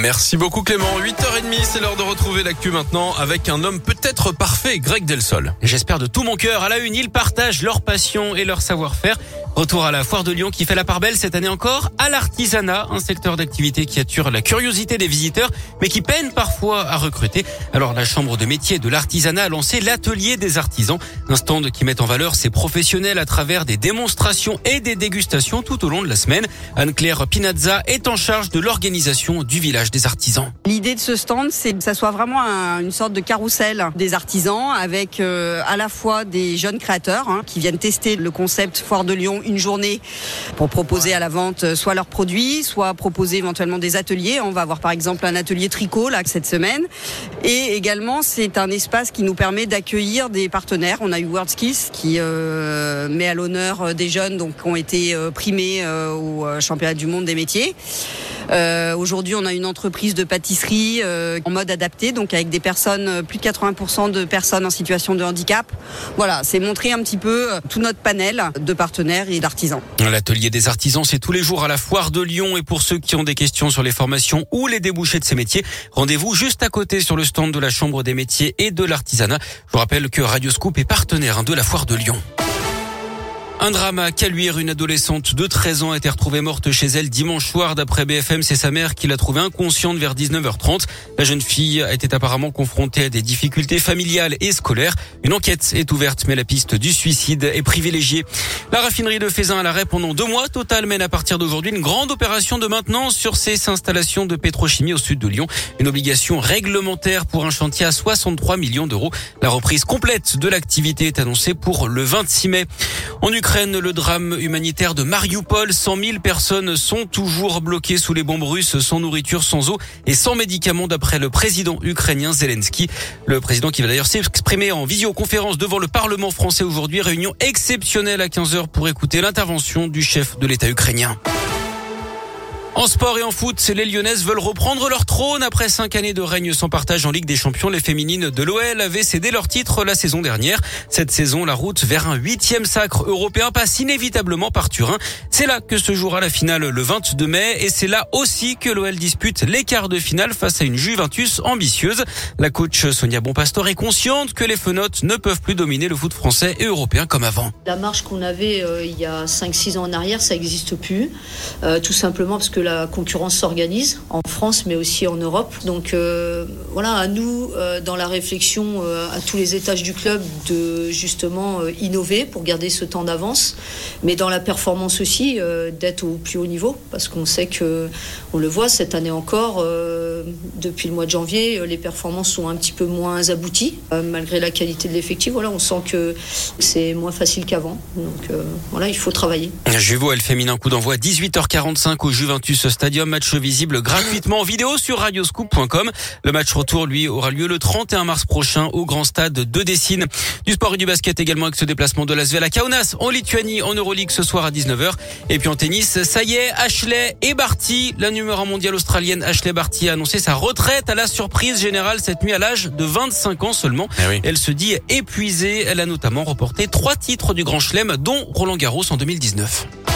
Merci beaucoup Clément. 8h30, c'est l'heure de retrouver l'actu maintenant avec un homme peut-être parfait, Greg Delsol. J'espère de tout mon cœur. À la une, ils partagent leur passion et leur savoir-faire. Retour à la foire de Lyon qui fait la part belle cette année encore à l'artisanat, un secteur d'activité qui attire la curiosité des visiteurs, mais qui peine parfois à recruter. Alors la chambre de métier de l'artisanat a lancé l'atelier des artisans, un stand qui met en valeur ses professionnels à travers des démonstrations et des dégustations tout au long de la semaine. Anne-Claire Pinazza est en charge de l'organisation du village des artisans. L'idée de ce stand, c'est que ça soit vraiment une sorte de carrousel des artisans avec euh, à la fois des jeunes créateurs hein, qui viennent tester le concept Foire de Lyon une journée pour proposer à la vente euh, soit leurs produits, soit proposer éventuellement des ateliers. On va avoir par exemple un atelier tricot là cette semaine. Et également, c'est un espace qui nous permet d'accueillir des partenaires. On a eu WorldSkills qui euh, met à l'honneur des jeunes donc qui ont été primés au championnat du monde des métiers. Euh, Aujourd'hui, on a une entreprise de pâtisserie euh, en mode adapté, donc avec des personnes, euh, plus de 80% de personnes en situation de handicap. Voilà, c'est montrer un petit peu euh, tout notre panel de partenaires et d'artisans. L'atelier des artisans, c'est tous les jours à la foire de Lyon. Et pour ceux qui ont des questions sur les formations ou les débouchés de ces métiers, rendez-vous juste à côté sur le stand de la Chambre des métiers et de l'artisanat. Je vous rappelle que Radio Scoop est partenaire hein, de la foire de Lyon. Un drame à Caluire, une adolescente de 13 ans a été retrouvée morte chez elle dimanche soir. D'après BFM, c'est sa mère qui l'a trouvée inconsciente vers 19h30. La jeune fille était apparemment confrontée à des difficultés familiales et scolaires. Une enquête est ouverte, mais la piste du suicide est privilégiée. La raffinerie de Fézin à l'arrêt pendant deux mois. Total mène à partir d'aujourd'hui une grande opération de maintenance sur ses installations de pétrochimie au sud de Lyon. Une obligation réglementaire pour un chantier à 63 millions d'euros. La reprise complète de l'activité est annoncée pour le 26 mai. En Ukraine, le drame humanitaire de Mariupol. 100 000 personnes sont toujours bloquées sous les bombes russes, sans nourriture, sans eau et sans médicaments d'après le président ukrainien Zelensky. Le président qui va d'ailleurs s'exprimer en visioconférence devant le Parlement français aujourd'hui. Réunion exceptionnelle à 15 heures pour écouter l'intervention du chef de l'État ukrainien. En sport et en foot, les Lyonnaises veulent reprendre leur trône après cinq années de règne sans partage en Ligue des Champions. Les féminines de l'OL avaient cédé leur titre la saison dernière. Cette saison, la route vers un huitième sacre européen passe inévitablement par Turin. C'est là que se jouera la finale le 22 mai et c'est là aussi que l'OL dispute les quarts de finale face à une Juventus ambitieuse. La coach Sonia Bonpastor est consciente que les fenotes ne peuvent plus dominer le foot français et européen comme avant. La marche qu'on avait euh, il y a 5-6 ans en arrière, ça n'existe plus. Euh, tout simplement parce que la concurrence s'organise en France, mais aussi en Europe. Donc euh, voilà, à nous, euh, dans la réflexion euh, à tous les étages du club, de justement innover pour garder ce temps d'avance, mais dans la performance aussi, d'être au plus haut niveau, parce qu'on sait que, on le voit cette année encore, depuis le mois de janvier, les performances sont un petit peu moins abouties, malgré la qualité de l'effectif. Voilà, on sent que c'est moins facile qu'avant. Donc voilà, il faut travailler. Juvo, elle féminin coup d'envoi 18h45 au Juventus Stadium. Match visible gratuitement en vidéo sur radioscoop.com. Le match retour, lui, aura lieu le 31 mars prochain au Grand Stade de Dessine. Du sport et du basket également avec ce déplacement de l'Asvel à Kaunas en Lituanie en Euroleague ce soir à 19h. Et puis en tennis, ça y est, Ashley et Barty, la numéro mondiale australienne Ashley Barty a annoncé sa retraite à la surprise générale cette nuit à l'âge de 25 ans seulement. Eh Elle se dit épuisée. Elle a notamment remporté trois titres du Grand Chelem, dont Roland Garros en 2019.